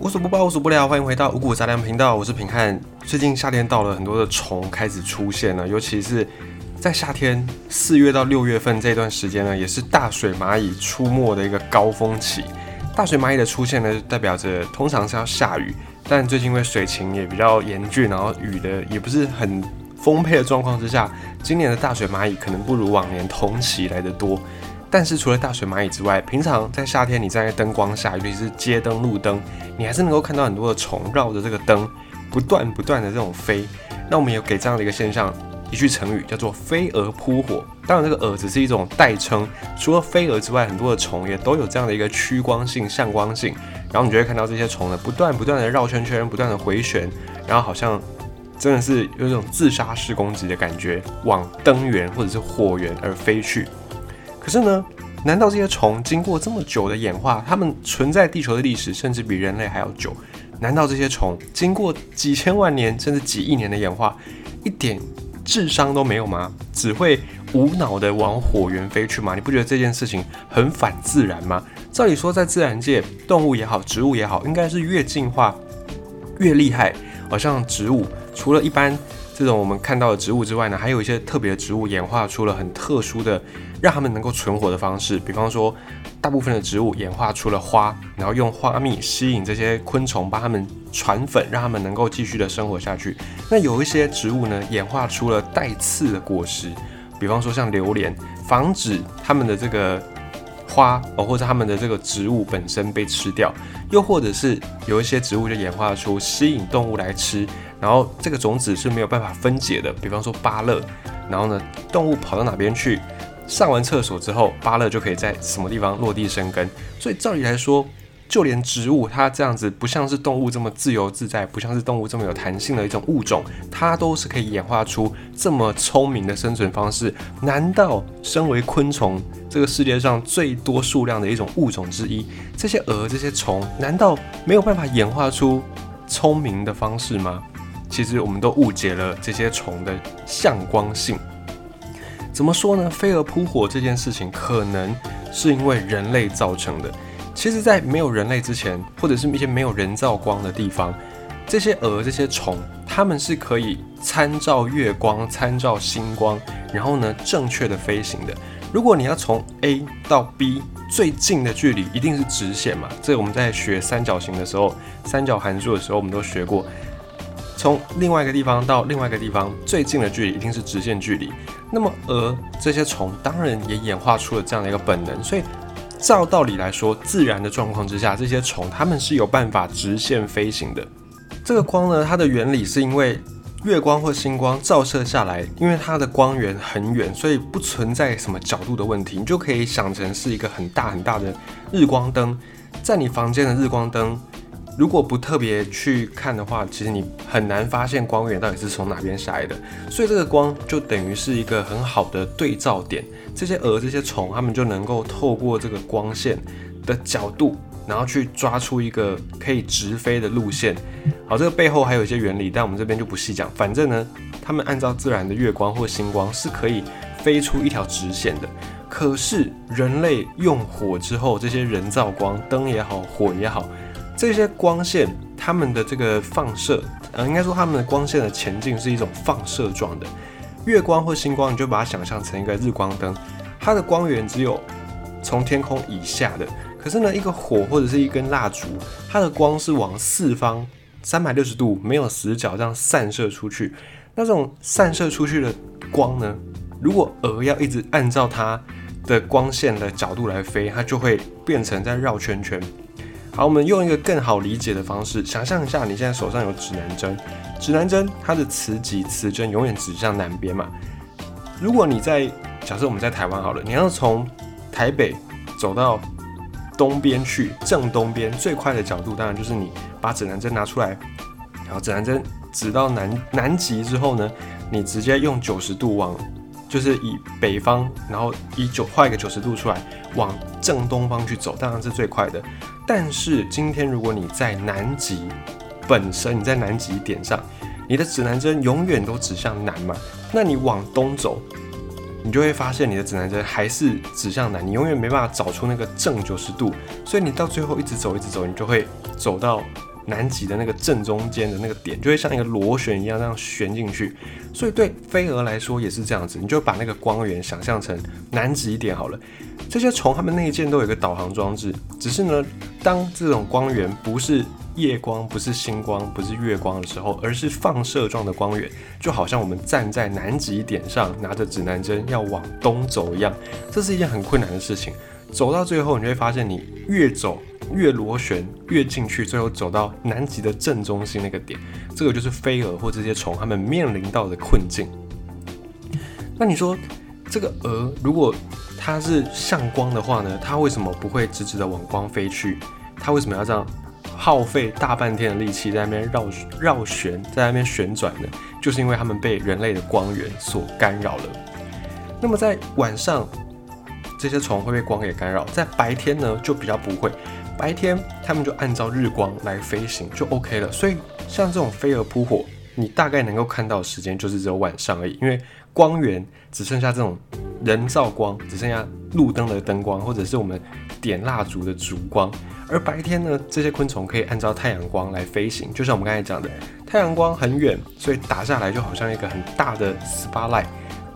无所不包，无所不聊，欢迎回到五谷杂粮频道，我是平汉。最近夏天到了，很多的虫开始出现了，尤其是在夏天四月到六月份这段时间呢，也是大水蚂蚁出没的一个高峰期。大水蚂蚁的出现呢，代表着通常是要下雨，但最近因为水情也比较严峻，然后雨的也不是很丰沛的状况之下，今年的大水蚂蚁可能不如往年同期来的多。但是除了大水蚂蚁之外，平常在夏天你站在灯光下，尤其是街灯、路灯，你还是能够看到很多的虫绕着这个灯不断不断的这种飞。那我们有给这样的一个现象一句成语，叫做“飞蛾扑火”。当然，这个蛾只是一种代称，除了飞蛾之外，很多的虫也都有这样的一个趋光性、向光性。然后你就会看到这些虫呢，不断不断的绕圈圈，不断的回旋，然后好像真的是有一种自杀式攻击的感觉，往灯源或者是火源而飞去。可是呢，难道这些虫经过这么久的演化，它们存在地球的历史甚至比人类还要久？难道这些虫经过几千万年甚至几亿年的演化，一点智商都没有吗？只会无脑的往火源飞去吗？你不觉得这件事情很反自然吗？照理说，在自然界，动物也好，植物也好，应该是越进化越厉害。好像植物除了一般。这种我们看到的植物之外呢，还有一些特别的植物演化出了很特殊的让它们能够存活的方式。比方说，大部分的植物演化出了花，然后用花蜜吸引这些昆虫，帮它们传粉，让它们能够继续的生活下去。那有一些植物呢，演化出了带刺的果实，比方说像榴莲，防止它们的这个花哦，或者它们的这个植物本身被吃掉。又或者是有一些植物就演化出吸引动物来吃。然后这个种子是没有办法分解的，比方说芭乐，然后呢，动物跑到哪边去，上完厕所之后，芭乐就可以在什么地方落地生根。所以照理来说，就连植物它这样子不像是动物这么自由自在，不像是动物这么有弹性的一种物种，它都是可以演化出这么聪明的生存方式。难道身为昆虫这个世界上最多数量的一种物种之一，这些蛾、这些虫，难道没有办法演化出聪明的方式吗？其实我们都误解了这些虫的向光性。怎么说呢？飞蛾扑火这件事情可能是因为人类造成的。其实，在没有人类之前，或者是一些没有人造光的地方，这些蛾、这些虫，它们是可以参照月光、参照星光，然后呢，正确的飞行的。如果你要从 A 到 B 最近的距离，一定是直线嘛？这我们在学三角形的时候，三角函数的时候，我们都学过。从另外一个地方到另外一个地方，最近的距离一定是直线距离。那么而这些虫当然也演化出了这样的一个本能，所以照道理来说，自然的状况之下，这些虫它们是有办法直线飞行的。这个光呢，它的原理是因为月光或星光照射下来，因为它的光源很远，所以不存在什么角度的问题，你就可以想成是一个很大很大的日光灯，在你房间的日光灯。如果不特别去看的话，其实你很难发现光源到底是从哪边下来的。所以这个光就等于是一个很好的对照点，这些蛾、这些虫，它们就能够透过这个光线的角度，然后去抓出一个可以直飞的路线。好，这个背后还有一些原理，但我们这边就不细讲。反正呢，它们按照自然的月光或星光是可以飞出一条直线的。可是人类用火之后，这些人造光，灯也好，火也好。这些光线，它们的这个放射，呃，应该说它们的光线的前进是一种放射状的。月光或星光，你就把它想象成一个日光灯，它的光源只有从天空以下的。可是呢，一个火或者是一根蜡烛，它的光是往四方三百六十度没有死角这样散射出去。那种散射出去的光呢，如果鹅要一直按照它的光线的角度来飞，它就会变成在绕圈圈。好，我们用一个更好理解的方式，想象一下，你现在手上有指南针，指南针它的磁极磁针永远指向南边嘛。如果你在假设我们在台湾好了，你要从台北走到东边去，正东边最快的角度，当然就是你把指南针拿出来，然后指南针指到南南极之后呢，你直接用九十度往，就是以北方，然后以九画一个九十度出来，往正东方去走，当然是最快的。但是今天，如果你在南极本身，你在南极点上，你的指南针永远都指向南嘛？那你往东走，你就会发现你的指南针还是指向南，你永远没办法找出那个正九十度。所以你到最后一直走，一直走，你就会走到南极的那个正中间的那个点，就会像一个螺旋一样那样旋进去。所以对飞蛾来说也是这样子，你就把那个光源想象成南极点好了。这些虫它们内建都有一个导航装置，只是呢，当这种光源不是夜光、不是星光、不是月光的时候，而是放射状的光源，就好像我们站在南极点上拿着指南针要往东走一样，这是一件很困难的事情。走到最后，你会发现你越走越螺旋，越进去，最后走到南极的正中心那个点，这个就是飞蛾或这些虫它们面临到的困境。那你说这个蛾如果它是向光的话呢？它为什么不会直直的往光飞去？它为什么要这样耗费大半天的力气在那边绕绕旋，在那边旋转呢？就是因为它们被人类的光源所干扰了。那么在晚上，这些虫会被光给干扰；在白天呢，就比较不会。白天它们就按照日光来飞行，就 OK 了。所以像这种飞蛾扑火，你大概能够看到的时间就是只有晚上而已，因为光源只剩下这种。人造光只剩下路灯的灯光，或者是我们点蜡烛的烛光。而白天呢，这些昆虫可以按照太阳光来飞行，就像我们刚才讲的，太阳光很远，所以打下来就好像一个很大的 spotlight。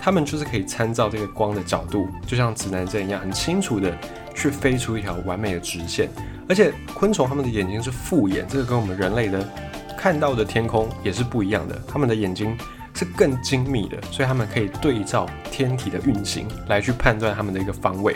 它们就是可以参照这个光的角度，就像指南针一样，很清楚的去飞出一条完美的直线。而且昆虫它们的眼睛是复眼，这个跟我们人类的看到的天空也是不一样的，它们的眼睛。是更精密的，所以它们可以对照天体的运行来去判断它们的一个方位，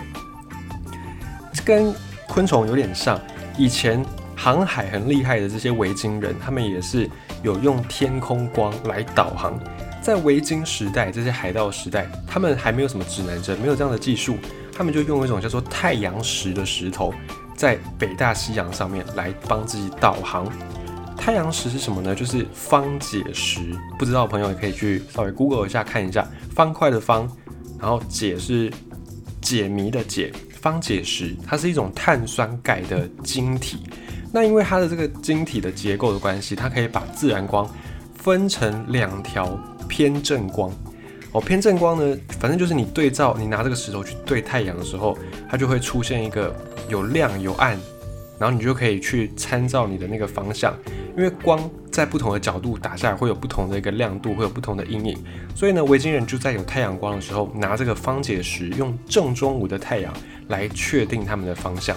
这跟昆虫有点像。以前航海很厉害的这些维京人，他们也是有用天空光来导航。在维京时代，这些海盗时代，他们还没有什么指南针，没有这样的技术，他们就用一种叫做太阳石的石头，在北大西洋上面来帮自己导航。太阳石是什么呢？就是方解石。不知道的朋友也可以去稍微 Google 一下看一下，方块的方，然后解是解谜的解，方解石，它是一种碳酸钙的晶体。那因为它的这个晶体的结构的关系，它可以把自然光分成两条偏正光。哦，偏正光呢，反正就是你对照，你拿这个石头去对太阳的时候，它就会出现一个有亮有暗，然后你就可以去参照你的那个方向。因为光在不同的角度打下来，会有不同的一个亮度，会有不同的阴影，所以呢，维京人就在有太阳光的时候，拿这个方解石，用正中午的太阳来确定他们的方向。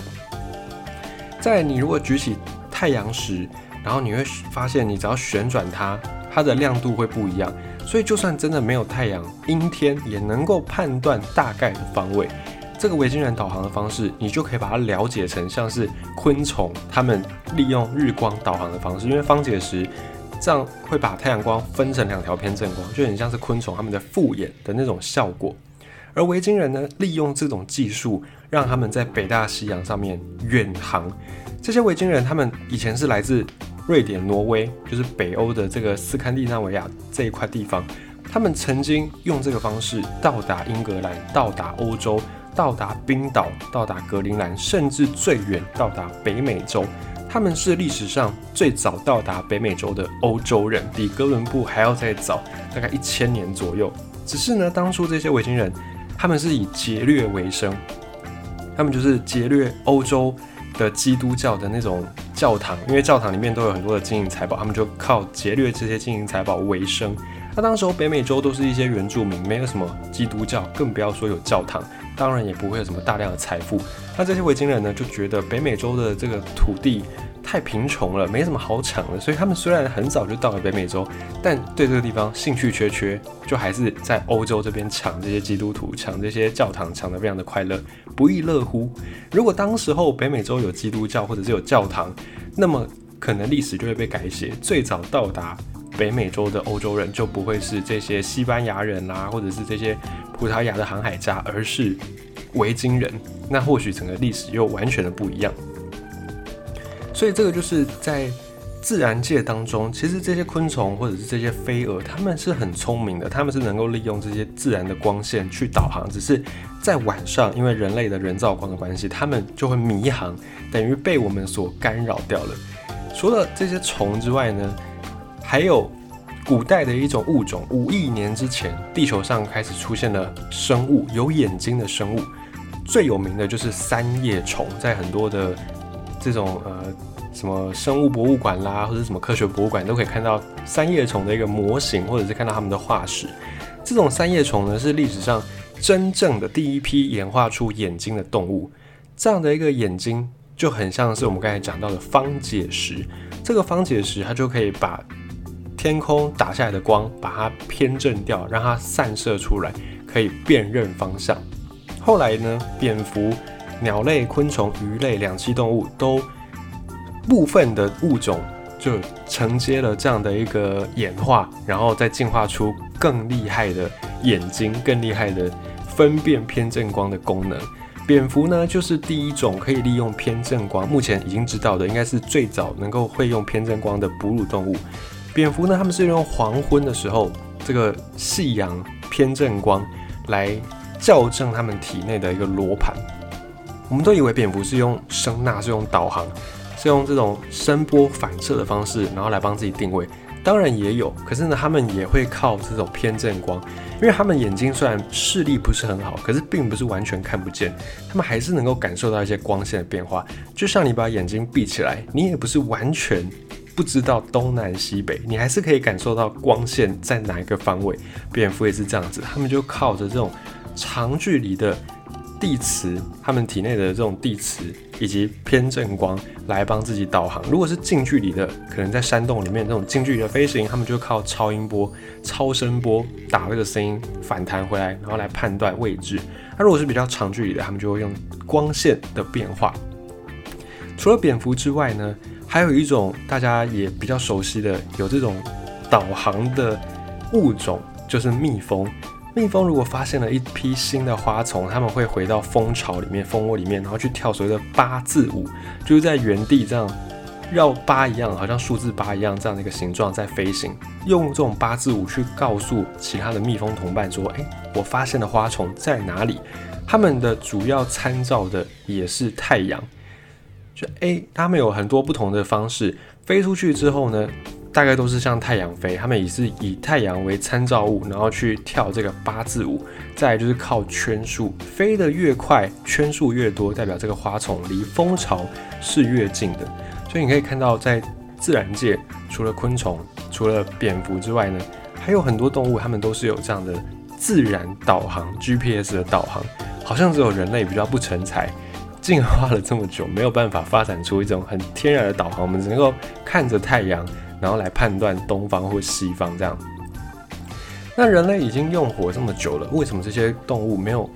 在你如果举起太阳石，然后你会发现，你只要旋转它，它的亮度会不一样，所以就算真的没有太阳，阴天也能够判断大概的方位。这个维京人导航的方式，你就可以把它了解成像是昆虫他们利用日光导航的方式，因为方解石这样会把太阳光分成两条偏正光，就很像是昆虫他们的复眼的那种效果。而维京人呢，利用这种技术，让他们在北大西洋上面远航。这些维京人他们以前是来自瑞典、挪威，就是北欧的这个斯堪的纳维亚这一块地方，他们曾经用这个方式到达英格兰，到达欧洲。到达冰岛，到达格陵兰，甚至最远到达北美洲。他们是历史上最早到达北美洲的欧洲人，比哥伦布还要再早，大概一千年左右。只是呢，当初这些维京人，他们是以劫掠为生，他们就是劫掠欧洲的基督教的那种教堂，因为教堂里面都有很多的金银财宝，他们就靠劫掠这些金银财宝为生。那当时候北美洲都是一些原住民，没有什么基督教，更不要说有教堂。当然也不会有什么大量的财富。那这些维京人呢，就觉得北美洲的这个土地太贫穷了，没什么好抢的。所以他们虽然很早就到了北美洲，但对这个地方兴趣缺缺，就还是在欧洲这边抢这些基督徒，抢这些教堂，抢得非常的快乐，不亦乐乎。如果当时候北美洲有基督教或者是有教堂，那么可能历史就会被改写，最早到达北美洲的欧洲人就不会是这些西班牙人啦，或者是这些。葡萄牙的航海家，而是维京人，那或许整个历史又完全的不一样。所以这个就是在自然界当中，其实这些昆虫或者是这些飞蛾，他们是很聪明的，他们是能够利用这些自然的光线去导航，只是在晚上，因为人类的人造光的关系，他们就会迷航，等于被我们所干扰掉了。除了这些虫之外呢，还有。古代的一种物种，五亿年之前，地球上开始出现了生物，有眼睛的生物。最有名的就是三叶虫，在很多的这种呃什么生物博物馆啦，或者什么科学博物馆，都可以看到三叶虫的一个模型，或者是看到它们的化石。这种三叶虫呢，是历史上真正的第一批演化出眼睛的动物。这样的一个眼睛就很像是我们刚才讲到的方解石。这个方解石它就可以把天空打下来的光，把它偏正掉，让它散射出来，可以辨认方向。后来呢，蝙蝠、鸟类、昆虫、鱼类两栖动物都部分的物种就承接了这样的一个演化，然后再进化出更厉害的眼睛、更厉害的分辨偏振光的功能。蝙蝠呢，就是第一种可以利用偏振光，目前已经知道的，应该是最早能够会用偏振光的哺乳动物。蝙蝠呢，它们是用黄昏的时候这个夕阳偏振光来校正它们体内的一个罗盘。我们都以为蝙蝠是用声呐，是用导航。是用这种声波反射的方式，然后来帮自己定位。当然也有，可是呢，他们也会靠这种偏振光，因为他们眼睛虽然视力不是很好，可是并不是完全看不见，他们还是能够感受到一些光线的变化。就像你把眼睛闭起来，你也不是完全不知道东南西北，你还是可以感受到光线在哪一个方位。蝙蝠也是这样子，他们就靠着这种长距离的。地磁，他们体内的这种地磁以及偏振光来帮自己导航。如果是近距离的，可能在山洞里面这种近距离的飞行，他们就靠超音波、超声波打那个声音反弹回来，然后来判断位置。那如果是比较长距离的，他们就会用光线的变化。除了蝙蝠之外呢，还有一种大家也比较熟悉的有这种导航的物种，就是蜜蜂。蜜蜂如果发现了一批新的花丛，他们会回到蜂巢里面、蜂窝里面，然后去跳所谓的八字舞，就是在原地这样绕八一样，好像数字八一样这样的一个形状在飞行，用这种八字舞去告诉其他的蜜蜂同伴说：“哎，我发现的花丛在哪里？”他们的主要参照的也是太阳，就哎，他们有很多不同的方式飞出去之后呢。大概都是向太阳飞，他们也是以太阳为参照物，然后去跳这个八字舞。再就是靠圈数，飞得越快，圈数越多，代表这个花丛离蜂巢是越近的。所以你可以看到，在自然界，除了昆虫、除了蝙蝠之外呢，还有很多动物，它们都是有这样的自然导航 GPS 的导航。好像只有人类比较不成才，进化了这么久，没有办法发展出一种很天然的导航，我们只能够看着太阳。然后来判断东方或西方这样。那人类已经用火这么久了，为什么这些动物没有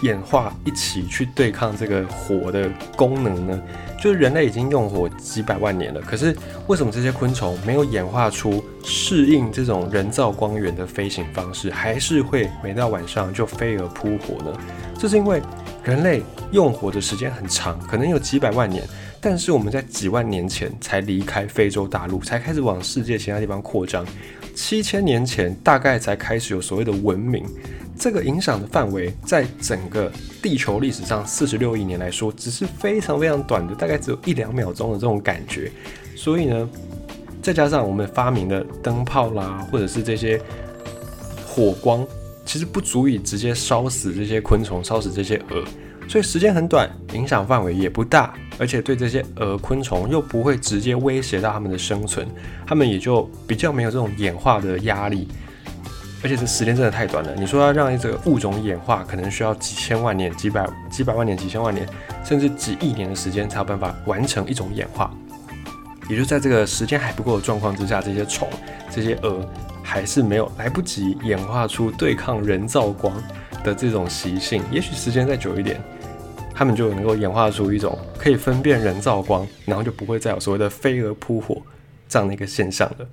演化一起去对抗这个火的功能呢？就是人类已经用火几百万年了，可是为什么这些昆虫没有演化出适应这种人造光源的飞行方式，还是会每到晚上就飞蛾扑火呢？这是因为人类用火的时间很长，可能有几百万年。但是我们在几万年前才离开非洲大陆，才开始往世界其他地方扩张。七千年前大概才开始有所谓的文明。这个影响的范围，在整个地球历史上四十六亿年来说，只是非常非常短的，大概只有一两秒钟的这种感觉。所以呢，再加上我们发明的灯泡啦，或者是这些火光，其实不足以直接烧死这些昆虫，烧死这些蛾。所以时间很短，影响范围也不大，而且对这些蛾昆虫又不会直接威胁到它们的生存，它们也就比较没有这种演化的压力。而且这时间真的太短了，你说要让一个物种演化，可能需要几千万年、几百几百万年、几千万年，甚至几亿年的时间才有办法完成一种演化。也就在这个时间还不够的状况之下，这些虫、这些蛾还是没有来不及演化出对抗人造光的这种习性。也许时间再久一点。他们就能够演化出一种可以分辨人造光，然后就不会再有所谓的飞蛾扑火这样的一个现象了。